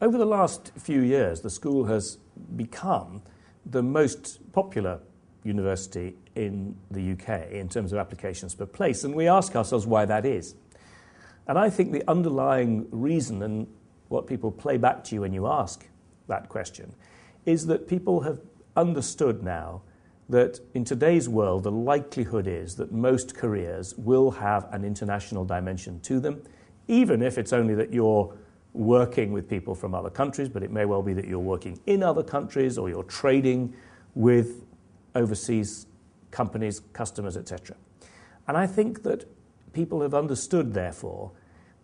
over the last few years, the school has become the most popular university in the UK in terms of applications per place, and we ask ourselves why that is. And I think the underlying reason, and what people play back to you when you ask that question, is that people have understood now that in today's world, the likelihood is that most careers will have an international dimension to them, even if it's only that you're working with people from other countries, but it may well be that you're working in other countries or you're trading with overseas companies, customers, etc. And I think that people have understood, therefore,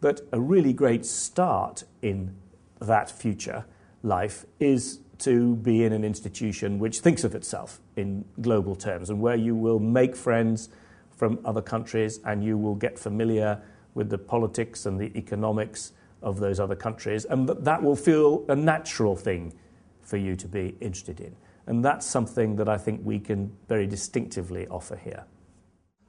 that a really great start in that future life is to be in an institution which thinks of itself in global terms and where you will make friends from other countries and you will get familiar with the politics and the economics of those other countries, and that, that will feel a natural thing for you to be interested in. And that's something that I think we can very distinctively offer here.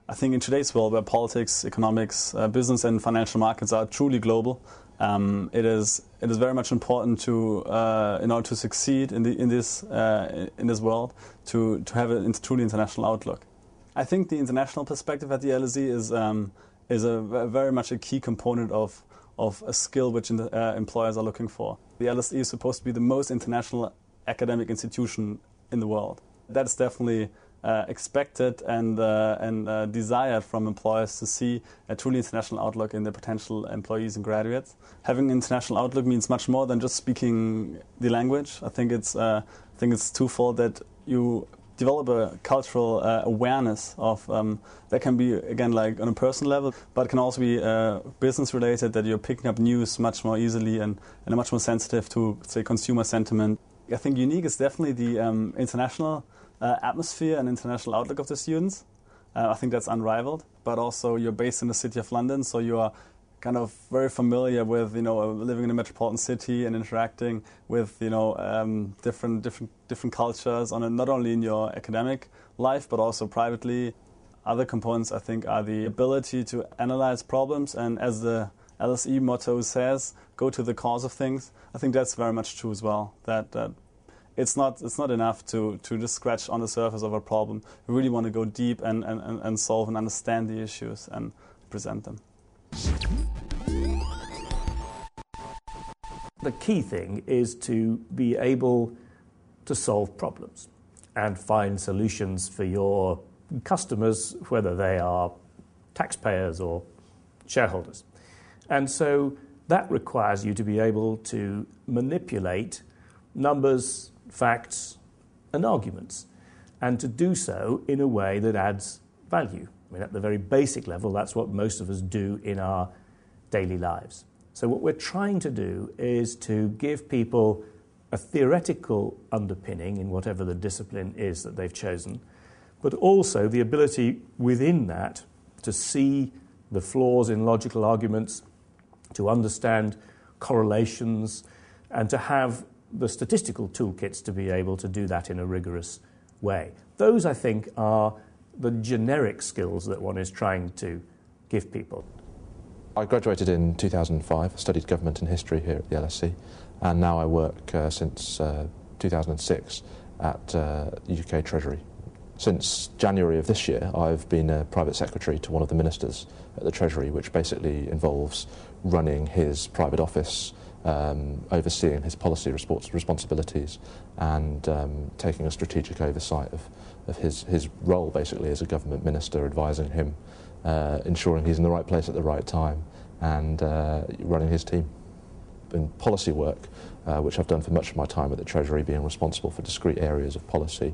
I think in today's world, where politics, economics, uh, business, and financial markets are truly global, um, it is it is very much important to uh, in order to succeed in the in this uh, in this world to to have a truly international outlook. I think the international perspective at the LSE is um, is a very much a key component of of a skill which uh, employers are looking for. The LSE is supposed to be the most international academic institution in the world. That's definitely uh, expected and, uh, and uh, desired from employers to see a truly international outlook in their potential employees and graduates. Having an international outlook means much more than just speaking the language. I think it's, I think it's twofold that you develop a cultural uh, awareness of um, that can be again like on a personal level but can also be uh, business related that you're picking up news much more easily and, and are much more sensitive to say consumer sentiment i think unique is definitely the um, international uh, atmosphere and international outlook of the students. Uh, I think that's unrivaled. But also, you're based in the city of London, so you are kind of very familiar with you know living in a metropolitan city and interacting with you know um, different different different cultures on a, not only in your academic life but also privately. Other components I think are the ability to analyze problems and as the LSE motto says, go to the cause of things. I think that's very much true as well. That, that it's not it's not enough to, to just scratch on the surface of a problem. We really want to go deep and, and, and solve and understand the issues and present them. The key thing is to be able to solve problems and find solutions for your customers, whether they are taxpayers or shareholders. And so that requires you to be able to manipulate numbers, facts, and arguments, and to do so in a way that adds value. I mean, at the very basic level, that's what most of us do in our daily lives. So, what we're trying to do is to give people a theoretical underpinning in whatever the discipline is that they've chosen, but also the ability within that to see the flaws in logical arguments, to understand correlations, and to have the statistical toolkits to be able to do that in a rigorous way. Those, I think, are the generic skills that one is trying to give people. I graduated in 2005, studied government and history here at the LSE, and now I work uh, since uh, 2006 at uh, UK Treasury. Since January of this year, I've been a private secretary to one of the ministers at the Treasury, which basically involves running his private office um, overseeing his policy responsibilities and um, taking a strategic oversight of, of his, his role basically as a government minister, advising him, uh, ensuring he's in the right place at the right time, and uh, running his team. In policy work, uh, which I've done for much of my time at the Treasury, being responsible for discrete areas of policy,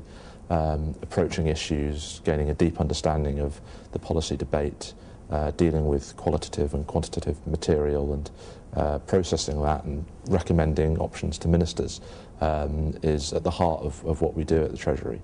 um, approaching issues, gaining a deep understanding of the policy debate, uh, dealing with qualitative and quantitative material and uh, processing that and recommending options to ministers um, is at the heart of, of, what we do at the Treasury.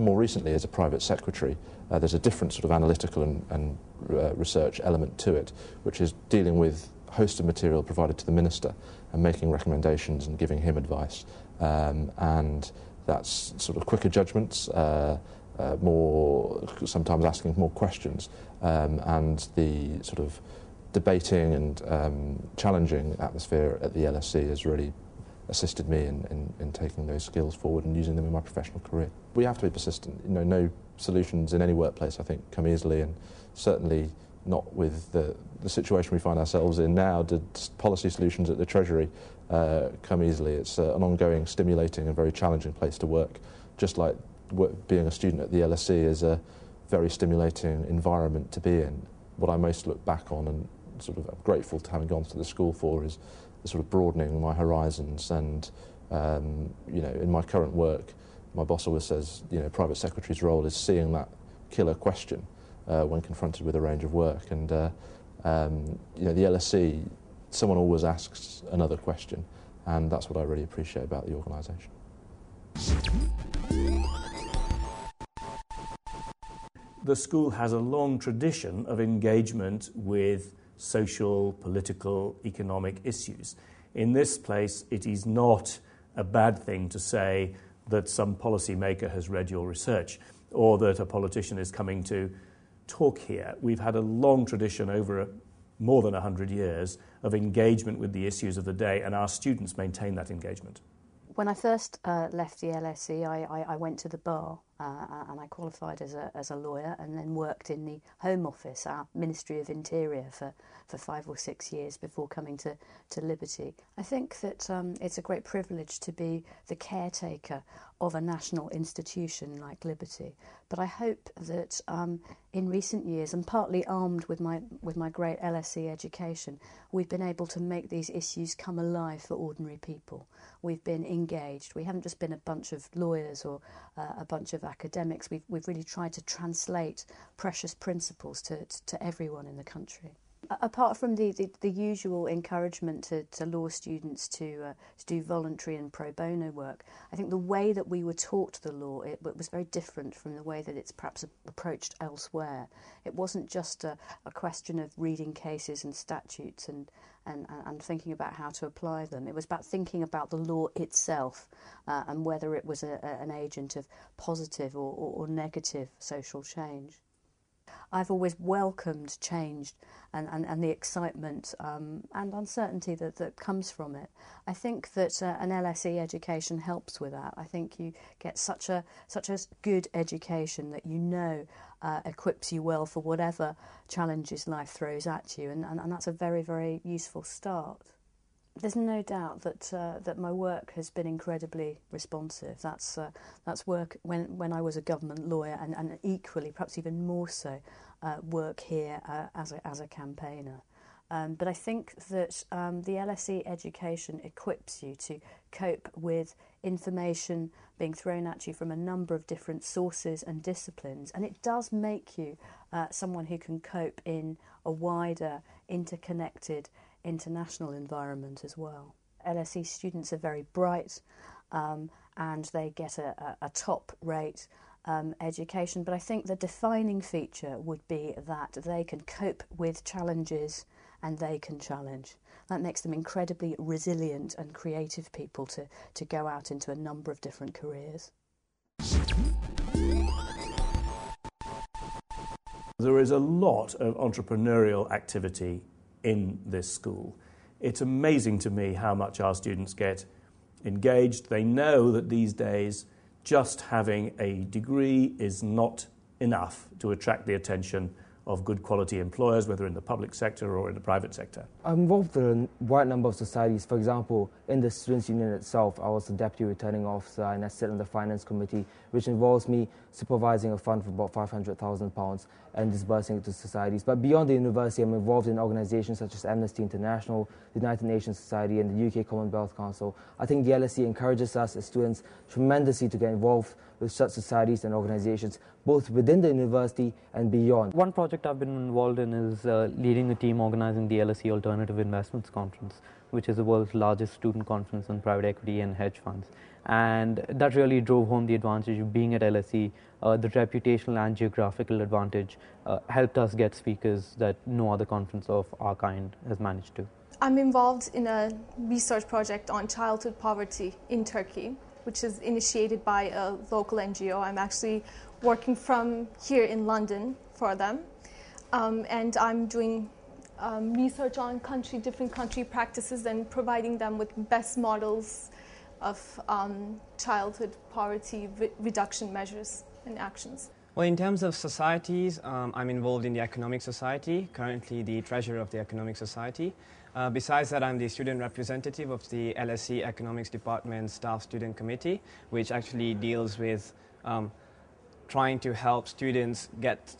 More recently, as a private secretary, uh, there's a different sort of analytical and, and uh, research element to it, which is dealing with host of material provided to the minister and making recommendations and giving him advice. Um, and that's sort of quicker judgments, uh, uh, more sometimes asking more questions, um, and the sort of debating and um, challenging atmosphere at the LSE has really assisted me in, in, in, taking those skills forward and using them in my professional career. We have to be persistent. You know, no solutions in any workplace, I think, come easily, and certainly not with the, the situation we find ourselves in now. Did policy solutions at the Treasury uh, come easily? It's uh, an ongoing, stimulating, and very challenging place to work, just like being a student at the LSE is a very stimulating environment to be in. What I most look back on and sort of am grateful to having gone to the school for is sort of broadening my horizons and um, you know in my current work my boss always says you know private secretary's role is seeing that killer question uh, when confronted with a range of work and uh, um, you know the LSE someone always asks another question and that's what I really appreciate about the organisation. The school has a long tradition of engagement with social, political, economic issues. In this place, it is not a bad thing to say that some policymaker has read your research or that a politician is coming to talk here. We've had a long tradition over a, more than 100 years of engagement with the issues of the day, and our students maintain that engagement. When I first uh, left the LSE, I, I, I, went to the bar uh, and I qualified as a, as a lawyer and then worked in the Home Office, our Ministry of Interior, for, for five or six years before coming to, to Liberty. I think that um, it's a great privilege to be the caretaker of a national institution like Liberty. But I hope that um, in recent years, and partly armed with my, with my great LSE education, we've been able to make these issues come alive for ordinary people. We've been engaged. We haven't just been a bunch of lawyers or uh, a bunch of academics. We've, we've really tried to translate precious principles to, to, to everyone in the country apart from the, the, the, usual encouragement to, to law students to, uh, to do voluntary and pro bono work, I think the way that we were taught the law it, it was very different from the way that it's perhaps approached elsewhere. It wasn't just a, a question of reading cases and statutes and, and, and thinking about how to apply them. It was about thinking about the law itself uh, and whether it was a, a, an agent of positive or, or, or negative social change. I've always welcomed change and, and, and the excitement um, and uncertainty that, that comes from it. I think that uh, an LSE education helps with that. I think you get such a such a good education that you know uh, equips you well for whatever challenges life throws at you, and, and, and that's a very, very useful start. There's no doubt that uh, that my work has been incredibly responsive. That's uh, that's work when when I was a government lawyer, and, and equally, perhaps even more so, uh, work here uh, as a as a campaigner. Um, but I think that um, the LSE education equips you to cope with information being thrown at you from a number of different sources and disciplines, and it does make you uh, someone who can cope in a wider, interconnected international environment as well. LSE students are very bright um, and they get a, a, top rate um, education, but I think the defining feature would be that they can cope with challenges and they can challenge. That makes them incredibly resilient and creative people to, to go out into a number of different careers. There is a lot of entrepreneurial activity in this school. It's amazing to me how much our students get engaged. They know that these days just having a degree is not enough to attract the attention of good quality employers, whether in the public sector or in the private sector? I'm involved in a wide number of societies. For example, in the Students' Union itself, I was the deputy returning officer and I sit on the finance committee, which involves me supervising a fund for about £500,000 and disbursing it to societies. But beyond the university, I'm involved in organizations such as Amnesty International, the United Nations Society, and the UK Commonwealth Council. I think the LSE encourages us as students tremendously to get involved with such societies and organizations, both within the university and beyond. One project I've been involved in is uh, leading a team organizing the LSE Alternative Investments Conference, which is the world's largest student conference on private equity and hedge funds. And that really drove home the advantage of being at LSE. Uh, the reputational and geographical advantage uh, helped us get speakers that no other conference of our kind has managed to. I'm involved in a research project on childhood poverty in Turkey which is initiated by a local NGO. I'm actually working from here in London for them. Um, and I'm doing um, research on country, different country practices, and providing them with best models of um, childhood poverty re- reduction measures and actions. Well, in terms of societies, um, I'm involved in the Economic Society, currently the treasurer of the Economic Society. Uh, besides that, I'm the student representative of the LSE Economics Department Staff Student Committee, which actually deals with um, trying to help students get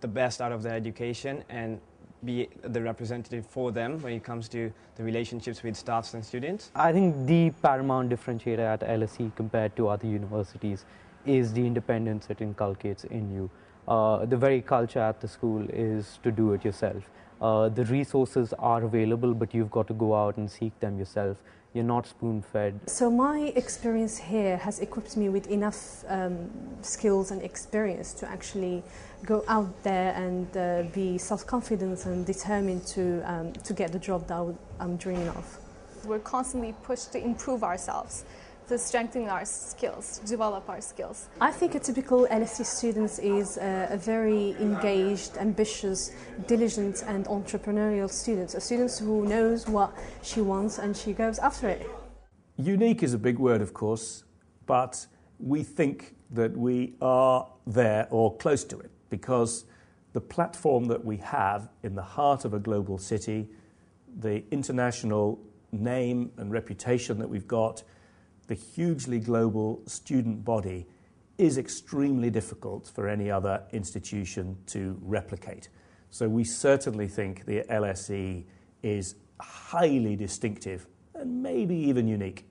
the best out of their education and be the representative for them when it comes to the relationships with staffs and students? I think the paramount differentiator at LSE compared to other universities is the independence it inculcates in you. Uh, the very culture at the school is to do it yourself. Uh, the resources are available, but you've got to go out and seek them yourself. You're not spoon fed. So, my experience here has equipped me with enough um, skills and experience to actually go out there and uh, be self confident and determined to, um, to get the job that I'm dreaming of. We're constantly pushed to improve ourselves to strengthen our skills, develop our skills. I think a typical LSE student is a, a, very engaged, ambitious, diligent, and entrepreneurial student. A student who knows what she wants and she goes after it. Unique is a big word, of course, but we think that we are there or close to it because the platform that we have in the heart of a global city, the international name and reputation that we've got, the hugely global student body is extremely difficult for any other institution to replicate. So we certainly think the LSE is highly distinctive and maybe even unique.